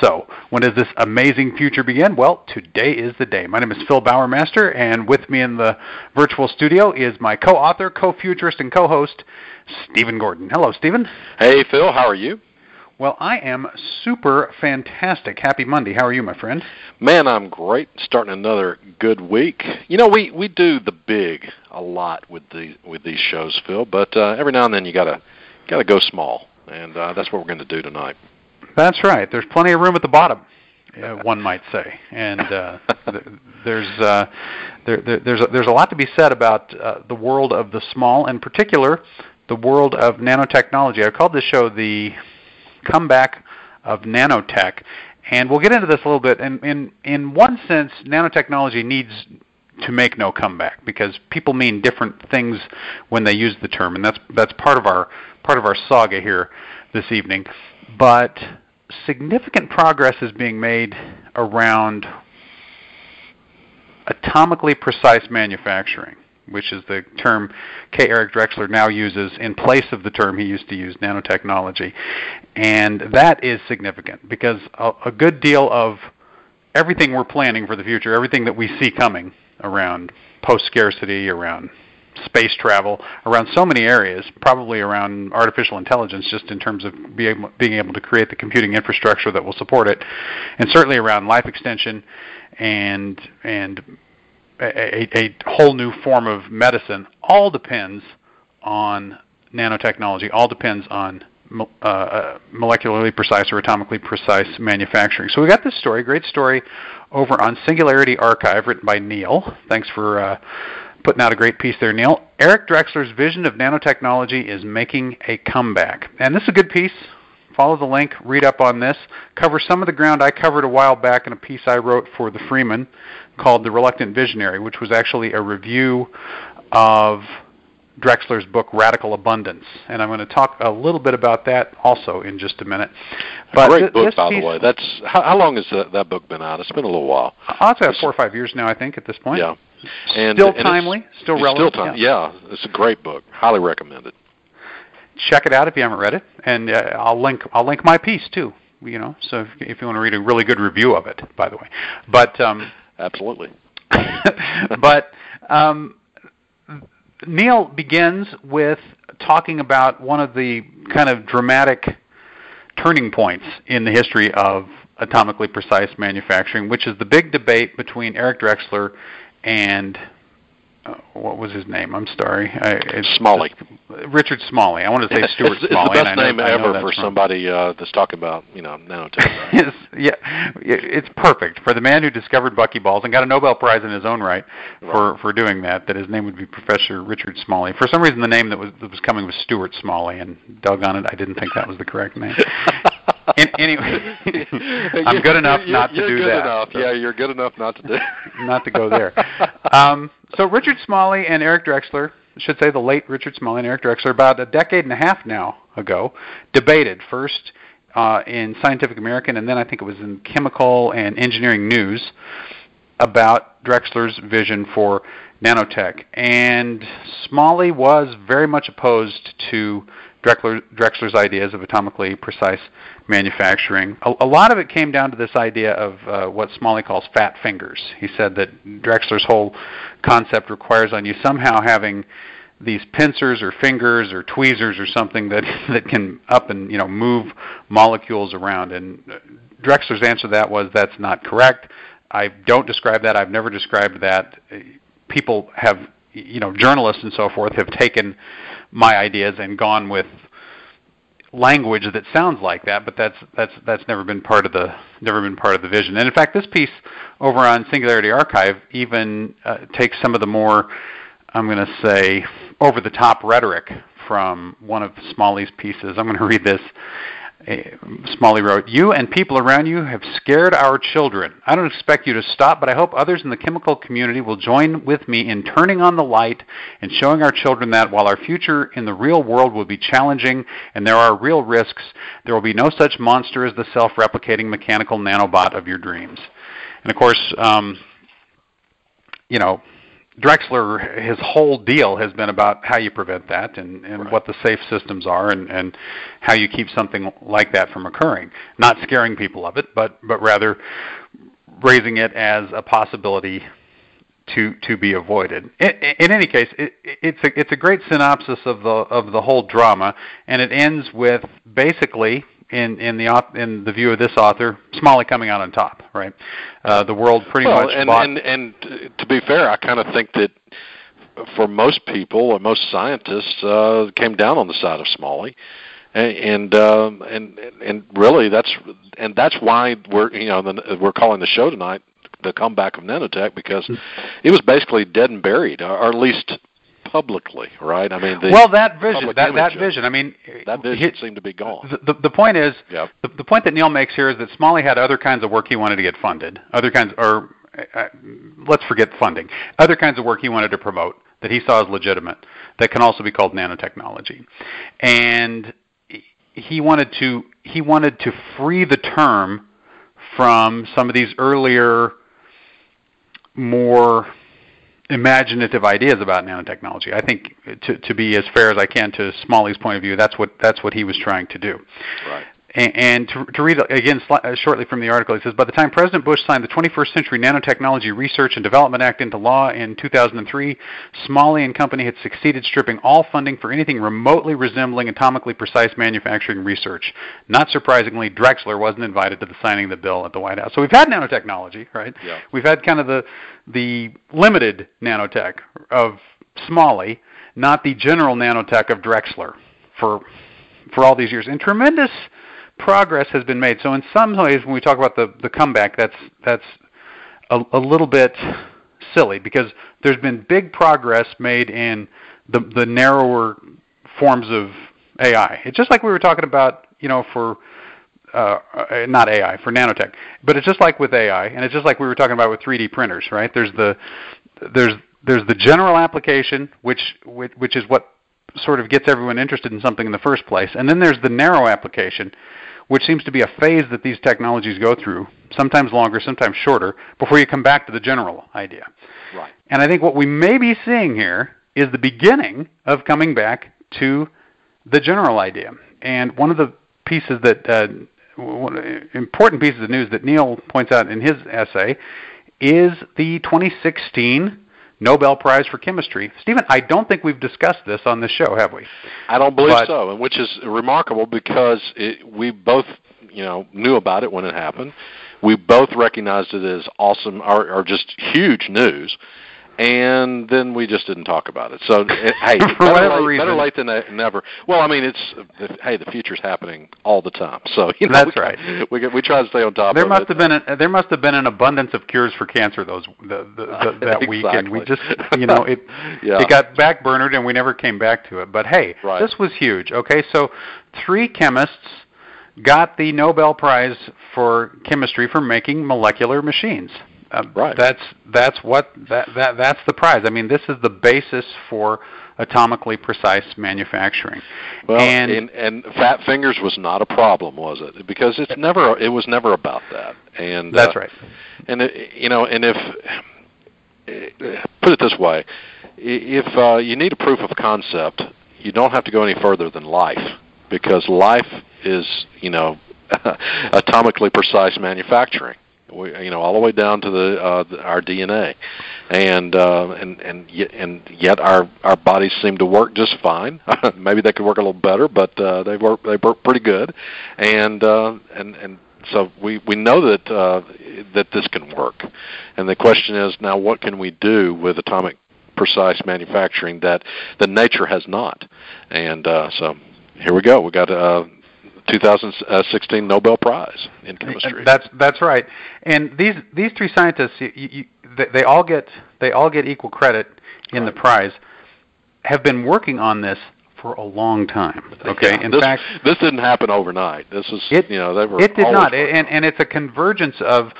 So, when does this amazing future begin? Well, today is the day. My name is Phil Bowermaster, and with me in the virtual studio is my co author, co futurist, and co host, Stephen Gordon. Hello, Stephen. Hey, Phil. How are you? Well, I am super fantastic. Happy Monday. How are you, my friend? Man, I'm great. Starting another good week. You know, we we do the big a lot with the with these shows, Phil. But uh, every now and then you gotta gotta go small, and uh, that's what we're going to do tonight. That's right. There's plenty of room at the bottom, uh, one might say, and uh, there's uh, there, there, there's a, there's a lot to be said about uh, the world of the small, in particular, the world of nanotechnology. I called this show the comeback of nanotech, and we'll get into this a little bit. And in in one sense, nanotechnology needs to make no comeback because people mean different things when they use the term, and that's that's part of our part of our saga here this evening. But significant progress is being made around atomically precise manufacturing, which is the term K. Eric Drexler now uses in place of the term he used to use, nanotechnology. And that is significant because a, a good deal of everything we're planning for the future, everything that we see coming around post scarcity, around space travel, around so many areas, probably around artificial intelligence, just in terms of be able, being able to create the computing infrastructure that will support it, and certainly around life extension and and a, a whole new form of medicine. All depends on nanotechnology. All depends on uh, uh, molecularly precise or atomically precise manufacturing. So we got this story, great story, over on Singularity Archive, written by Neil. Thanks for uh, putting out a great piece there, Neil. Eric Drexler's vision of nanotechnology is making a comeback. And this is a good piece. Follow the link, read up on this, cover some of the ground I covered a while back in a piece I wrote for the Freeman called The Reluctant Visionary, which was actually a review of Drexler's book Radical Abundance, and I'm going to talk a little bit about that also in just a minute. But great th- book, by piece, the way. That's how, how long has that, that, book been out? It's been a little while. I'll say four or five years now, I think, at this point. Yeah, and still and timely, still relevant. Still time, yeah. yeah. it's a great book. Highly recommended. Check it out if you haven't read it, and uh, I'll link I'll link my piece too. You know, so if, if you want to read a really good review of it, by the way. But um, absolutely. but um, Neil begins with talking about one of the kind of dramatic turning points in the history of atomically precise manufacturing, which is the big debate between Eric Drexler and uh, what was his name? I'm sorry. I, Smalley. Richard Smalley. I want to say Stuart it's, Smalley. It's the best know, name ever for somebody uh, that's talking about you know nanotech. Right? yeah, it's perfect for the man who discovered buckyballs and got a Nobel Prize in his own right, right, for for doing that. That his name would be Professor Richard Smalley. For some reason, the name that was that was coming was Stuart Smalley, and doggone it, I didn't think that was the correct name. In, anyway, I'm good enough you're, not to do good that. Enough. So. Yeah, you're good enough not to do. not to go there. Um, so Richard Smalley and Eric Drexler, I should say the late Richard Smalley and Eric Drexler, about a decade and a half now ago, debated first uh, in Scientific American, and then I think it was in Chemical and Engineering News about Drexler's vision for nanotech. And Smalley was very much opposed to Drexler, Drexler's ideas of atomically precise manufacturing. A, a, lot of it came down to this idea of uh, what Smalley calls fat fingers. He said that Drexler's whole concept requires on you somehow having these pincers or fingers or tweezers or something that that can up and you know move molecules around. And Drexler's answer to that was that's not correct. I don't describe that. I've never described that. People have you know journalists and so forth have taken my ideas and gone with language that sounds like that, but that's that's that's never been part of the never been part of the vision. And in fact, this piece over on Singularity Archive even uh, takes some of the more I'm going to say over the top rhetoric from one of Smalley's pieces. I'm going to read this. Smalley wrote, You and people around you have scared our children. I don't expect you to stop, but I hope others in the chemical community will join with me in turning on the light and showing our children that while our future in the real world will be challenging and there are real risks, there will be no such monster as the self replicating mechanical nanobot of your dreams. And of course, um, you know, Drexler, his whole deal has been about how you prevent that and, and right. what the safe systems are and, and how you keep something like that from occurring. Not scaring people of it, but, but rather raising it as a possibility to to be avoided. In, in any case, it, it's a it's a great synopsis of the of the whole drama, and it ends with basically in in the in the view of this author, Smalley coming out on top, right? Uh, the world pretty well, much. and, bought, and and to be fair, I kind of think that for most people or most scientists uh, came down on the side of Smalley, and and, um, and and really that's and that's why we're you know the, we're calling the show tonight the comeback of nanotech because it was basically dead and buried, or at least publicly, right? I mean, the well, that vision, that, that vision. I mean, that vision seemed to be gone. The, the, the point is, the, the point that Neil makes here is that Smalley had other kinds of work he wanted to get funded, other kinds, or uh, let's forget funding, other kinds of work he wanted to promote that he saw as legitimate that can also be called nanotechnology, and he wanted to he wanted to free the term from some of these earlier, more imaginative ideas about nanotechnology. I think to, to be as fair as I can to Smalley's point of view, that's what that's what he was trying to do. Right. And, to, to read again uh, shortly from the article, he says, by the time President Bush signed the 21st Century Nanotechnology Research and Development Act into law in 2003, Smalley and Company had succeeded stripping all funding for anything remotely resembling atomically precise manufacturing research. Not surprisingly, Drexler wasn't invited to the signing of the bill at the White House. So we've had nanotechnology, right? Yeah. We've had kind of the the limited nanotech of Smalley, not the general nanotech of Drexler for for all these years. And tremendous progress has been made. So in some ways, when we talk about the the comeback, that's that's a, a little bit silly because there's been big progress made in the the narrower forms of AI. It's just like we were talking about, you know, for uh, not AI for nanotech, but it's just like with AI, and it's just like we were talking about with 3D printers, right? There's the there's there's the general application, which which, which is what sort of gets everyone interested in something in the first place, and then there's the narrow application, which seems to be a phase that these technologies go through, sometimes longer, sometimes shorter, before you come back to the general idea. Right. And I think what we may be seeing here is the beginning of coming back to the general idea. And one of the pieces that uh, important pieces of news that Neil points out in his essay is the 2016 Nobel Prize for Chemistry. Stephen, I don't think we've discussed this on this show, have we? I don't believe But- so, and which is remarkable because it, we both, you know, knew about it when it happened. We both recognized it as awesome or, or just huge news, and then we just didn't talk about it. So, it, hey, For better, whatever late, better late than ne- never. Well, I mean, it's hey, the future's happening all the time, so you know, That's we, right. We we try to stay on top There of must it. have been a, there must have been an abundance of cures for cancer those the, the, the, that week, and we just you know it Yeah. it got backburnered and we never came back to it. But hey, Right. this was huge. Okay, so three chemists got the Nobel Prize for chemistry for making molecular machines. Uh, Right. That's that's what that, that that's the prize. I mean, this is the basis for atomically precise manufacturing. Well, and, and, and fat fingers was not a problem, was it? Because it's never it was never about that. And that's uh, right. And it, you know, and if put it this way, if uh, you need a proof of concept, you don't have to go any further than life, because life is you know atomically precise manufacturing. We, you know, all the way down to the, uh, the our DNA, and uh, and and yet, and yet our our bodies seem to work just fine. Maybe they could work a little better, but uh, they work they work pretty good, and uh, and and so we we know that uh, that this can work, and the question is now what can we do with atomic precise manufacturing that that nature has not, and uh, so here we go. We got uh, 2016 Nobel Prize in chemistry. That's that's right. And these these three scientists, you, you, they, they all get they all get equal credit in the prize. Have been working on this for a long time. Okay, Yeah, in this, fact, this didn't happen overnight. This is It- you know they were it did not, and, and it's a convergence of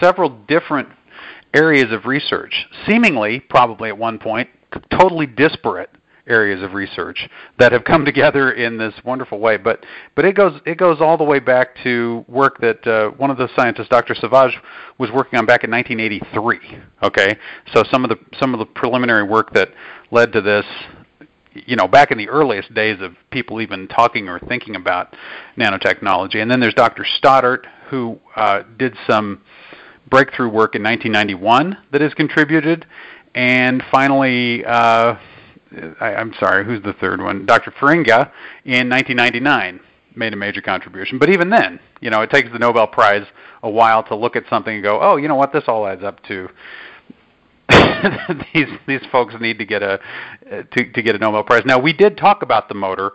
several different areas of research, seemingly, probably at one point, totally disparate areas of research that have come together in this wonderful way. But but it goes it goes all the way back to work that uh, one of the scientists, Dr. Sauvage, was working on back in 1983. Okay, so some of the some of the preliminary work that led to this you know, back in the earliest days of people even talking or thinking about nanotechnology. And then there's Dr. Stoddart, who uh, did some breakthrough work in 1991 that has contributed. And finally, uh, I, I'm sorry, who's the third one? Dr. Feringa in 1999 made a major contribution. But even then, you know, it takes the Nobel Prize a while to look at something and go, oh, you know what, this all adds up to these these folks need to get a to to get a Nobel Prize. Now we did talk about the motor.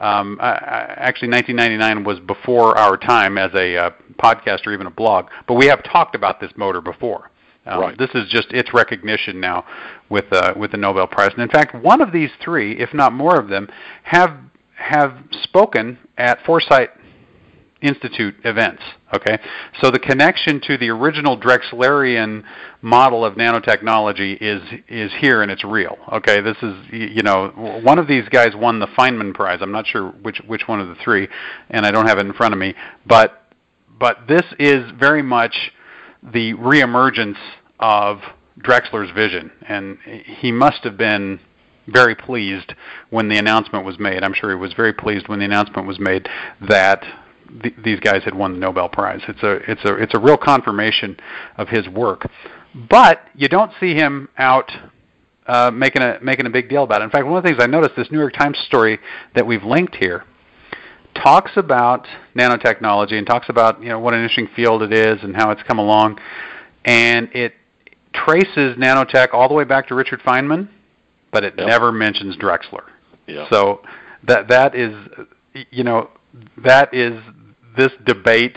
Um, I, I, actually, 1999 was before our time as a uh, podcast or even a blog, but we have talked about this motor before. Um, Right. This is just its recognition now with uh, with the Nobel Prize. And in fact, one of these three, if not more of them, have have spoken at Foresight Institute events. Okay, so the connection to the original Drexlerian model of nanotechnology is is here and it's real. Okay, this is you know one of these guys won the Feynman Prize. I'm not sure which which one of the three, and I don't have it in front of me. But but this is very much the reemergence of Drexler's vision, and he must have been very pleased when the announcement was made. I'm sure he was very pleased when the announcement was made that th- these guys had won the Nobel Prize. It's a it's a it's a real confirmation of his work. But you don't see him out uh, making a making a big deal about it. In fact, one of the things I noticed this New York Times story that we've linked here talks about nanotechnology and talks about you know what an interesting field it is and how it's come along, and it traces nanotech all the way back to Richard Feynman, but it Yep. never mentions Drexler. Yeah. So that that is you know that is this debate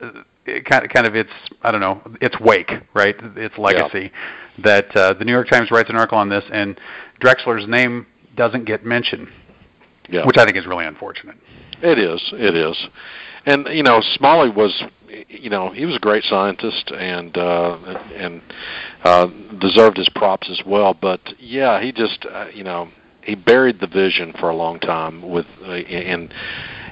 uh, it kind of kind of its I don't know its wake right its legacy that uh, the New York Times writes an article on this and Drexler's name doesn't get mentioned yeah. which I think is really unfortunate. It is. It is. And you know, Smalley was, you know, he was a great scientist and uh, and uh, deserved his props as well. But yeah, he just, uh, you know, he buried the vision for a long time with uh, and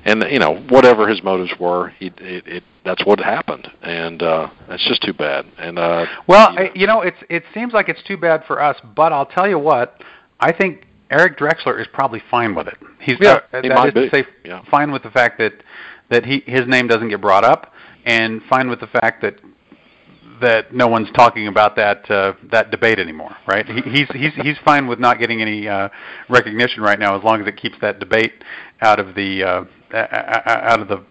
and you know whatever his motives were, he it, it that's what happened, and uh, that's just too bad. And uh, Well, you know, you know, it's it seems like it's too bad for us, but I'll tell you what, I think Eric Drexler is probably fine with it. He's Yeah, uh, he that might is to say Yeah. fine with the fact that that he his name doesn't get brought up, and fine with the fact that that no one's talking about that uh, that debate anymore, right? He, he's he's he's fine with not getting any uh, recognition right now, as long as it keeps that debate out of the uh, out of the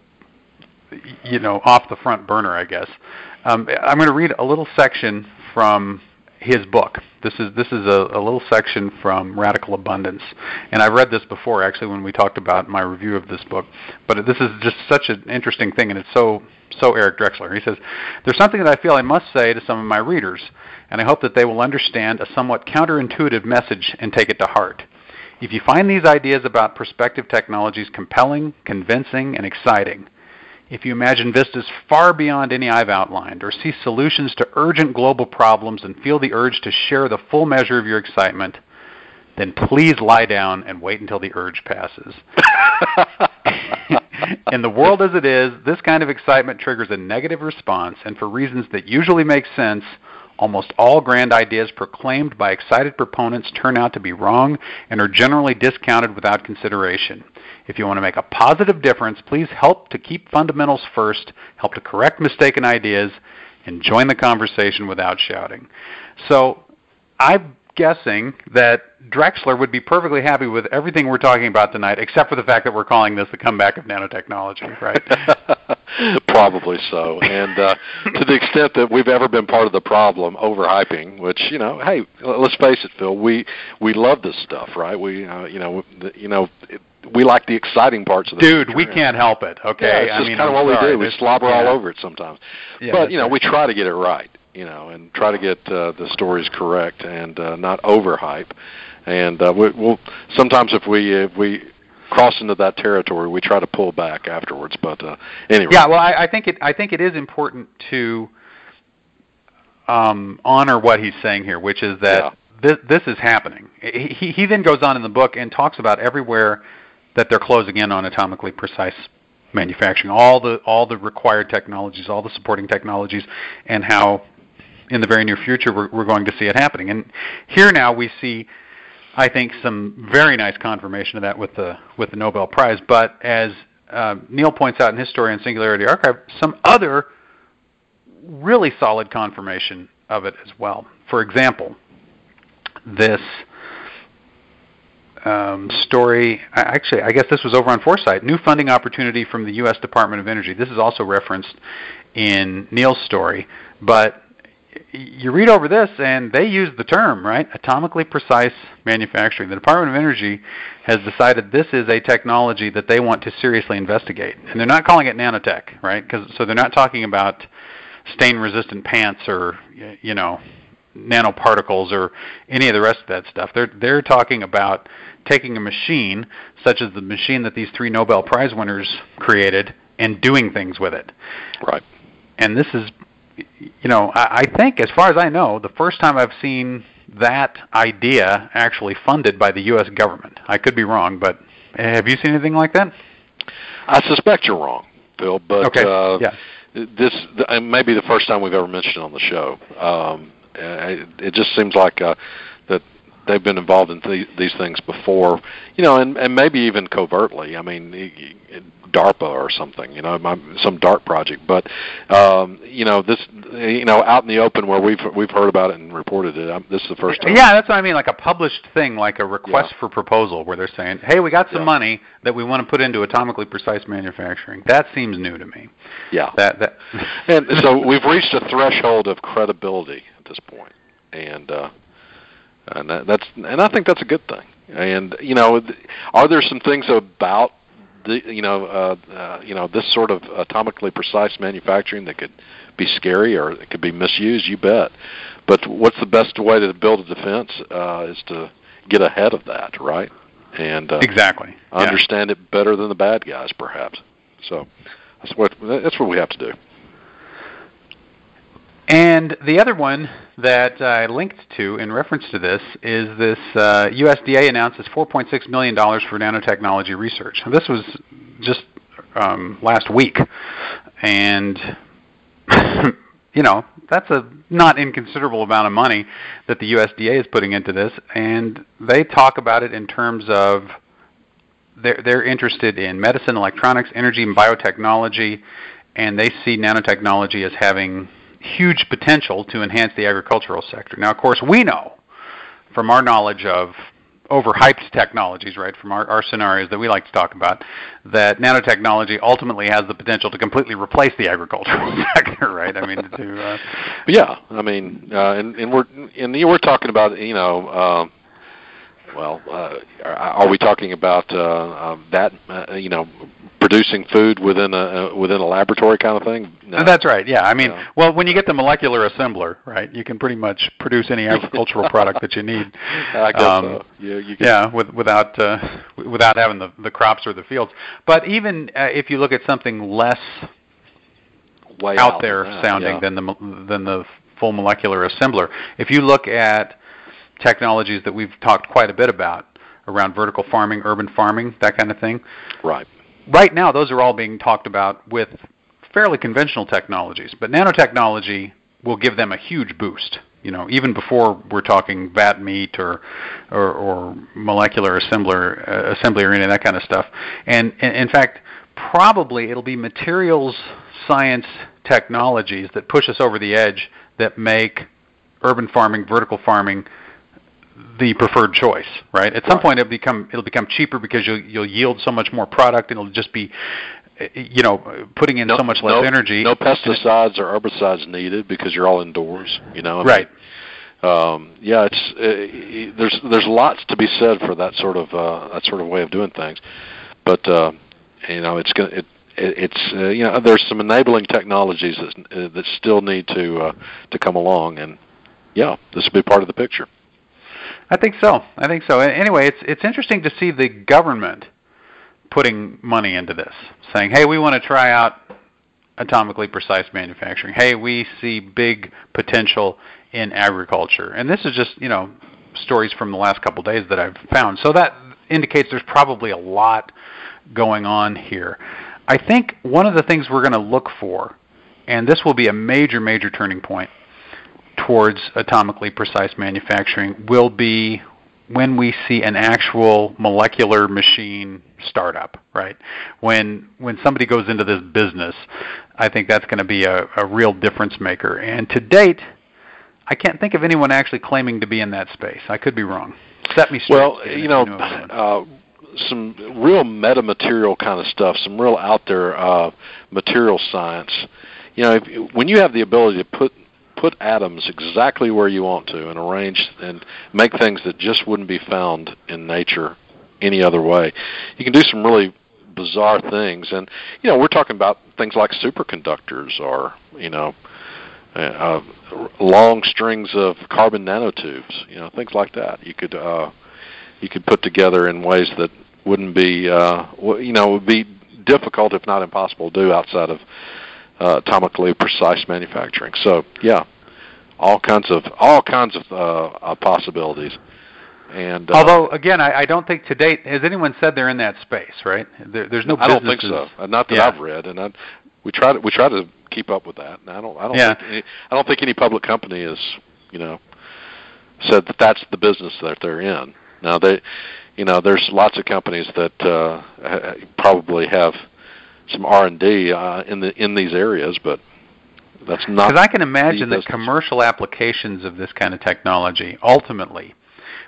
you know off the front burner, I guess. Um, I'm going to read a little section from his book. This is this is a, a little section from Radical Abundance, and I've read this before actually when we talked about my review of this book. But this is just such an interesting thing, and it's so so Eric Drexler. He says, "There's something that I feel I must say to some of my readers, and I hope that they will understand a somewhat counterintuitive message and take it to heart." If you find these ideas about perspective technologies compelling, convincing, and exciting, if you imagine vistas far beyond any I've outlined, or see solutions to urgent global problems and feel the urge to share the full measure of your excitement, then please lie down and wait until the urge passes. In the world as it is, this kind of excitement triggers a negative response, and for reasons that usually make sense, almost all grand ideas proclaimed by excited proponents turn out to be wrong and are generally discounted without consideration. If you want to make a positive difference, please help to keep fundamentals first, help to correct mistaken ideas, and join the conversation without shouting. So, I'm guessing that Drexler would be perfectly happy with everything we're talking about tonight, except for the fact that we're calling this the comeback of nanotechnology, right? Probably so. And uh, to the extent that we've ever been part of the problem, overhyping, which you know, hey, let's face it, Phil, we we love this stuff, right? We uh, you know, the, you know, it, we like the exciting parts of the Dude, future. we can't help it. Okay, Yeah, it's I just mean, kind of what we do. We slobber yeah. all over it sometimes. Yeah, but you know, right. we try to get it right. You know, and try to get uh, the stories correct and uh, not overhype. and uh, we, we'll sometimes if we if we cross into that territory, we try to pull back afterwards. But uh, anyway, yeah. Well, I, I think it I think it is important to um, honor what he's saying here, which is that Yeah. this, this is happening. He, he then goes on in the book and talks about everywhere that they're closing in on atomically precise manufacturing, all the all the required technologies, all the supporting technologies, and how in the very near future we're, we're going to see it happening. And here now we see, I think, some very nice confirmation of that with the with the Nobel Prize. But as uh, Neil points out in his story on Singularity Archive, some other really solid confirmation of it as well. For example, this um, story, actually, I guess this was over on Foresight, new funding opportunity from the U.S. Department of Energy. This is also referenced in Neil's story, but you read over this and they use the term, right? Atomically precise manufacturing. The Department of Energy has decided this is a technology that they want to seriously investigate. And they're not calling it nanotech, right? 'Cause- so they're not talking about stain resistant pants or you know nanoparticles or any of the rest of that stuff. They're they're talking about taking a machine such as the machine that these three Nobel Prize winners created and doing things with it. right. And this is you know, I, I think as far as I know, the first time I've seen that idea actually funded by the US government. I could be wrong, but have you seen anything like that? I suspect you're wrong, Phil, but Okay, uh, yeah. this uh, may be the first time we've ever mentioned it on the show. Um, uh, it just seems like uh, they've been involved in th- these things before, you know, and, and maybe even covertly. I mean, DARPA or something, you know, my- some dark project. But um, you know, this, you know, out in the open where we've we've heard about it and reported it. Um, this is the first time. Yeah, that's what I mean. Like a published thing, like a request Yeah. for proposal, where they're saying, "Hey, we got some Yeah. money that we want to put into atomically precise manufacturing." That seems new to me. Yeah. That that. and so we've reached a threshold of credibility at this point, and uh, and that, that's and I think that's a good thing. And you know, are there some things about the you know uh, uh, you know this sort of atomically precise manufacturing that could be scary or it could be misused? You bet. But what's the best way to build a defense uh, is to get ahead of that, right? And uh, exactly. Yeah. understand it better than the bad guys, perhaps. So that's what that's what we have to do. And the other one that I linked to in reference to this is this uh, USDA announces $4.6 million for nanotechnology research. This was just um, last week. And, you know, that's a not inconsiderable amount of money that the USDA is putting into this. And they talk about it in terms of they're, they're interested in medicine, electronics, energy, and biotechnology, and they see nanotechnology as having huge potential to enhance the agricultural sector. Now, of course, we know from our knowledge of overhyped technologies, right, from our, our scenarios that we like to talk about, that nanotechnology ultimately has the potential to completely replace the agricultural sector, right? I mean, to uh, yeah, I mean, uh, and and we're and we're talking about you know, uh, well, uh, are, are we talking about uh, uh, that uh, you know, producing food within a uh, within a laboratory kind of thing? No. That's right. Yeah. I mean, well, when you get the molecular assembler, right, you can pretty much produce any agricultural product that you need. I guess Um, so. Yeah, you can, Yeah, with, without uh, without having the the crops or the fields. But even uh, if you look at something less way out than there sounding yeah. than the than the full molecular assembler, if you look at technologies that we've talked quite a bit about around vertical farming, urban farming, that kind of thing, right. right now those are all being talked about with fairly conventional technologies, but nanotechnology will give them a huge boost. You know, even before we're talking vat meat or or, or molecular assembler uh, assembly or any of that kind of stuff. And, and in fact, probably it'll be materials science technologies that push us over the edge that make urban farming, vertical farming the preferred choice, right? At some Right. point, it'll become it'll become cheaper because you'll you'll yield so much more product, and it'll just be, uh, you know, putting in No, so much less energy. No pesticides or herbicides needed because you're all indoors. You know. I mean, Right. um, yeah, it's uh, there's there's lots to be said for that sort of uh, that sort of way of doing things, but uh, you know it's gonna it, it it's uh, you know there's some enabling technologies that uh, that still need to uh, to come along, and yeah, this will be part of the picture. I think so. I think so. Anyway, it's it's interesting to see the government putting money into this, saying, "Hey, we want to try out atomically precise manufacturing. Hey, we see big potential in agriculture." And this is just, you know, stories from the last couple of days that I've found. So that indicates there's probably a lot going on here. I think one of the things we're going to look for, and this will be a major, major turning point towards atomically precise manufacturing, will be when we see an actual molecular machine startup, right? When when somebody goes into this business, I think that's going to be a, a real difference maker. And to date, I can't think of anyone actually claiming to be in that space. I could be wrong. Set me straight. Well, you know, know uh, some real metamaterial kind of stuff, some real out there uh, material science. You know, if, when you have the ability to put put atoms exactly where you want to and arrange and make things that just wouldn't be found in nature any other way, you can do some really bizarre things. And you know, we're talking about things like superconductors or you know. Uh, long strings of carbon nanotubes, you know, things like that. You could uh, you could put together in ways that wouldn't be uh, you know would be difficult if not impossible to do outside of uh, atomically precise manufacturing. So yeah, all kinds of all kinds of uh, uh, possibilities. And uh, although again, I, I don't think to date has anyone said they're in that space, right? There, there's no. I don't think so. Not that yeah. I've read, and I, we try to we try to keep up with that. And I don't I don't yeah. think any, I don't think any public company is you know said that that's the business that they're in. Now they, you know, there's lots of companies that uh, probably have some R and D uh, in the in these areas, but that's not. Because I can imagine that commercial applications of this kind of technology ultimately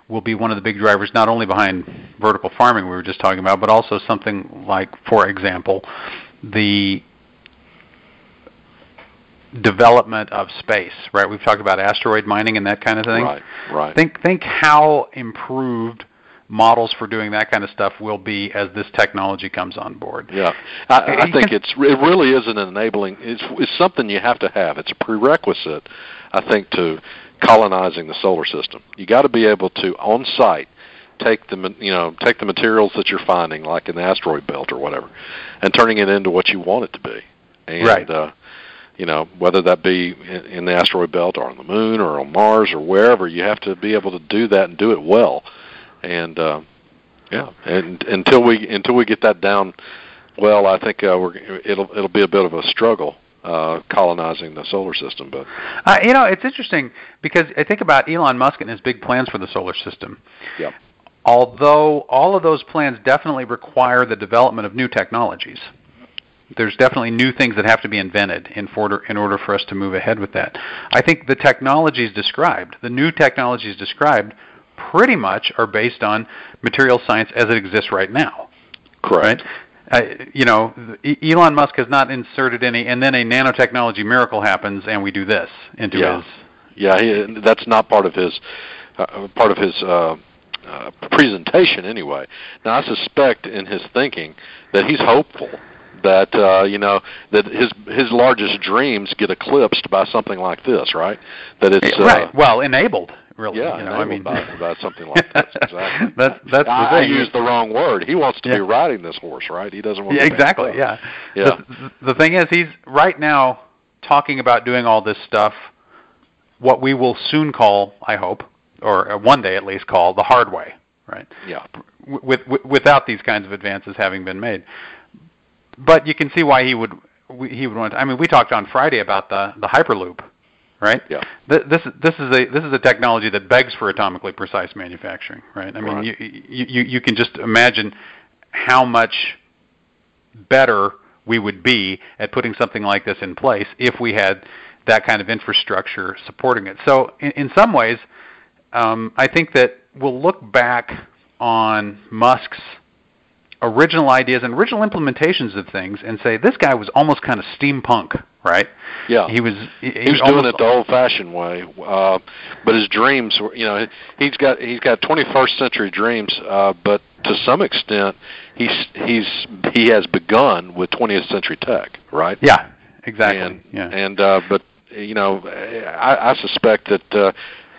will be one of the big drivers, not only behind vertical farming we were just talking about, but also something like, for example, the development of space, right? We've talked about asteroid mining and that kind of thing. Right, right. Think think how improved models for doing that kind of stuff will be as this technology comes on board. Yeah, I, I think it's it really is an enabling. It's it's something you have to have. It's a prerequisite, I think, to colonizing the solar system. You got to be able to on site take the you know take the materials that you're finding, like in the asteroid belt or whatever, and turning it into what you want it to be. And, right. Uh, you know, whether that be in the asteroid belt or on the moon or on Mars or wherever, you have to be able to do that and do it well. And uh, yeah, and until we until we get that down, well, I think uh, we're it'll it'll be a bit of a struggle uh, colonizing the solar system. But uh, you know, it's interesting because I think about Elon Musk and his big plans for the solar system. Yeah. Although all of those plans definitely require the development of new technologies there's definitely new things that have to be invented in order in order for us to move ahead with that. I think the technologies described, the new technologies described, pretty much are based on material science as it exists right now. Correct. Right? Uh, you know, Elon Musk has not inserted any, and then a nanotechnology miracle happens, and we do this into yeah. his. Yeah, he, that's not part of his uh, part of his uh, uh, presentation anyway. Now, I suspect in his thinking that he's hopeful that uh, you know that his his largest dreams get eclipsed by something like this, right? That it's uh, right. Well, enabled, really. Yeah, you know, I mean, by, by something like that. Exactly. that's that's I, the thing. I used the wrong word. He wants to yeah. be riding this horse, right? He doesn't want. Yeah, to exactly. Yeah. Yeah. The, the thing is, he's right now talking about doing all this stuff. What we will soon call, I hope, or uh, one day at least call the hard way, right? Yeah. With, with, without these kinds of advances having been made but you can see why he would he would want. To, I mean, we talked on Friday about the the hyperloop, right? Yeah. This this is a this is a technology that begs for atomically precise manufacturing, right? I mean, right. You, you you can just imagine how much better we would be at putting something like this in place if we had that kind of infrastructure supporting it. So, in, in some ways, um, I think that we'll look back on Musk's original ideas and original implementations of things and say this guy was almost kind of steampunk, right? Yeah, he was. He, he was doing it the old-fashioned way, uh, but his dreams were, you know, he's got he's got 21st century dreams, uh, but to some extent, he's he's he has begun with 20th century tech, right? Yeah, exactly. And, yeah, and uh, but you know, I, I suspect that. Uh,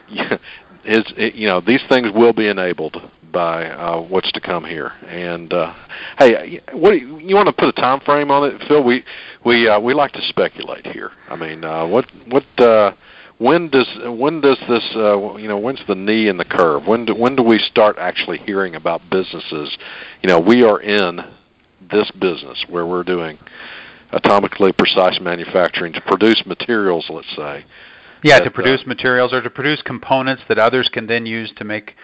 is you know these things will be enabled by uh, what's to come here. And uh, hey, what you, you want to put a time frame on it, Phil? We we uh, we like to speculate here. I mean, uh, what what uh, when does when does this uh, you know when's the knee in the curve? When do, when do we start actually hearing about businesses? You know, we are in this business where we're doing atomically precise manufacturing to produce materials, let's say. Yeah, to produce uh, materials or to produce components that others can then use to make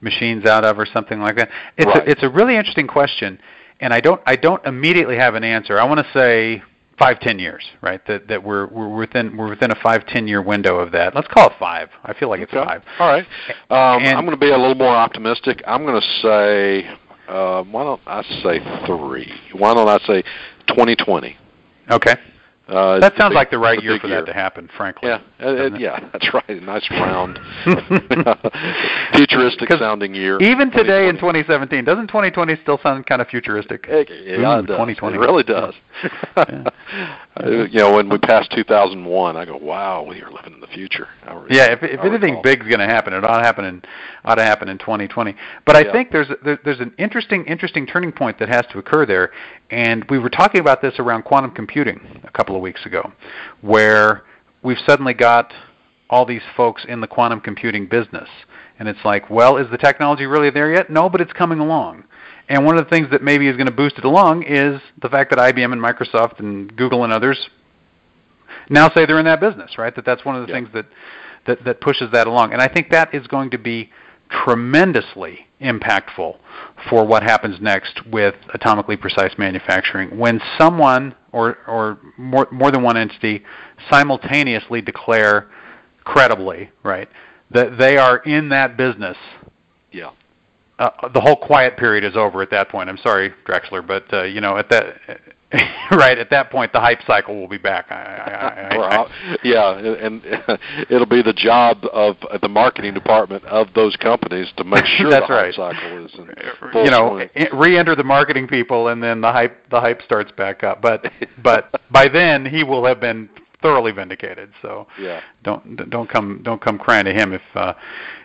machines out of or something like that. It's right. a, it's a really interesting question, and I don't I don't immediately have an answer. I want to say five ten years, right? That that we're we're within we're within a five ten year window of that. Let's call it five. I feel like okay. it's five. All right. Um, I'm going to be a little more optimistic. I'm going to say uh, why don't I say three? Why don't I say 2020? Okay. Uh, that sounds big, like the right year for year. that to happen, frankly. Yeah, uh, yeah, that's right. A nice round, futuristic sounding year. Even today in 2017, doesn't 2020 still sound kind of futuristic? It, yeah, Ooh, it does. 2020. It really does. yeah. uh, you know, when we passed 2001, I go, "Wow, we are living in the future." yeah, if, if anything big's going to happen, it ought to happen in ought to happen in 2020. But I yeah. think there's there, there's an interesting interesting turning point that has to occur there, and we were talking about this around quantum computing a couple of weeks ago, where we've suddenly got all these folks in the quantum computing business. And it's like, well, is the technology really there yet? No, but it's coming along. And one of the things that maybe is going to boost it along is the fact that IBM and Microsoft and Google and others now say they're in that business, right? That that's one of the things that, that that pushes that along. And I think that is going to be tremendously impactful for what happens next with atomically precise manufacturing. When someone or, or more, more than one entity simultaneously declare credibly, right, that they are in that business. Yeah. Uh, the whole quiet period is over at that point. I'm sorry, Drexler, but uh, you know, at that right at that point, the hype cycle will be back. I, I, I, I, yeah, and it'll be the job of the marketing department of those companies to make sure That's the right. hype cycle is. In you know, re-enter the marketing people, and then the hype the hype starts back up. But but by then he will have been thoroughly vindicated. So yeah. don't don't come don't come crying to him if uh,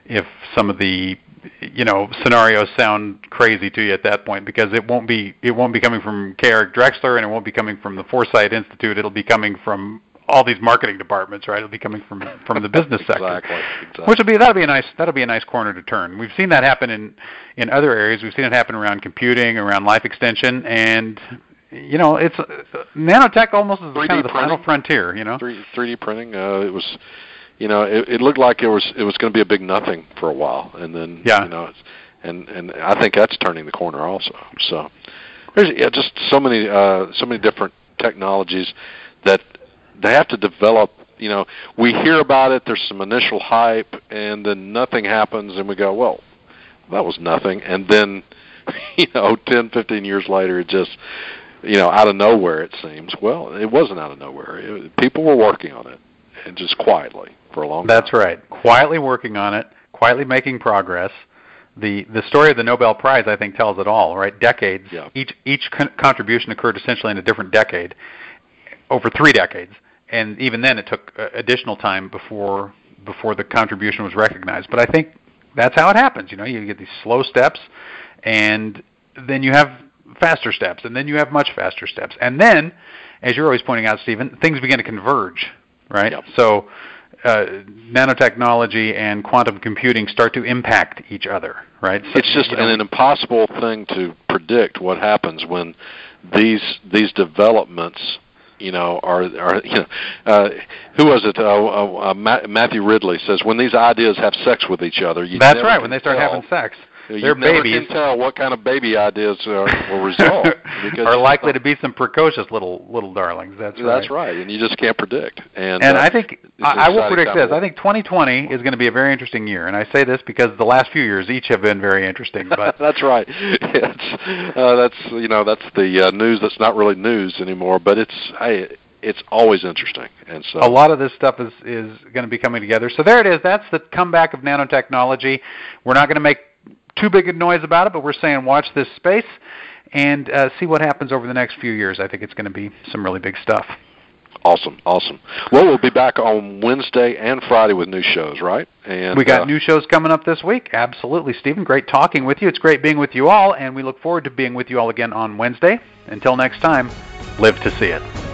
if some of the you know scenarios sound crazy to you at that point because it won't be it won't be coming from K. Eric Drexler and it won't be coming from the Foresight Institute. It'll be coming from all these marketing departments, right? It'll be coming from from the business sector, exactly, exactly. which will be that'll be a nice that'll be a nice corner to turn. We've seen that happen in in other areas. We've seen it happen around computing, around life extension, and you know it's uh, nanotech almost is kind of the printing. final frontier. You know, 3, 3D printing. Uh, it was you know, it, it looked like it was it was going to be a big nothing for a while, and then yeah. you know, it's, and and I think that's turning the corner also. So there's yeah, just so many uh, so many different technologies that they have to develop. You know, we hear about it. There's some initial hype, and then nothing happens, and we go, well, that was nothing, and then you know, 10, 15 years later, it just you know, out of nowhere it seems. Well, it wasn't out of nowhere. It, people were working on it, and just quietly for a long That's time. right. Quietly working on it, quietly making progress. The the story of the Nobel Prize I think tells it all, right? Decades. Yeah. Each each con- contribution occurred essentially in a different decade over 3 decades. And even then it took uh, additional time before before the contribution was recognized. But I think that's how it happens, you know, you get these slow steps and then you have faster steps and then you have much faster steps. And then as you're always pointing out, Stephen, things begin to converge, right? Yep. So nanotechnology and quantum computing start to impact each other, right? So, it's just you know, an impossible thing to predict what happens when these these developments you know, are are you know, uh, who was it? Uh, uh, uh Matthew Ridley says when these ideas have sex with each other, you that's right. When they start having sex, you Their never babies can tell what kind of baby ideas are, will result. Because are likely to be some precocious little little darlings. That's right. That's right, and you just can't predict. And and uh, I think I, I will predict this. I think 2020 is going to be a very interesting year, and I say this because the last few years each have been very interesting. But that's right. It's, uh, that's you know that's the uh, news that's not really news anymore, but it's hey, it's always interesting. And so a lot of this stuff is is going to be coming together. So there it is. That's the comeback of nanotechnology. We're not going to make too big a noise about it, but we're saying watch this space and uh, see what happens over the next few years. I think it's going to be some really big stuff. Awesome, awesome. Well, we'll be back on Wednesday and Friday with new shows, right? And we got uh, new shows coming up this week. Absolutely, Stephen. Great talking with you. It's great being with you all, and we look forward to being with you all again on Wednesday. Until next time, live to see it.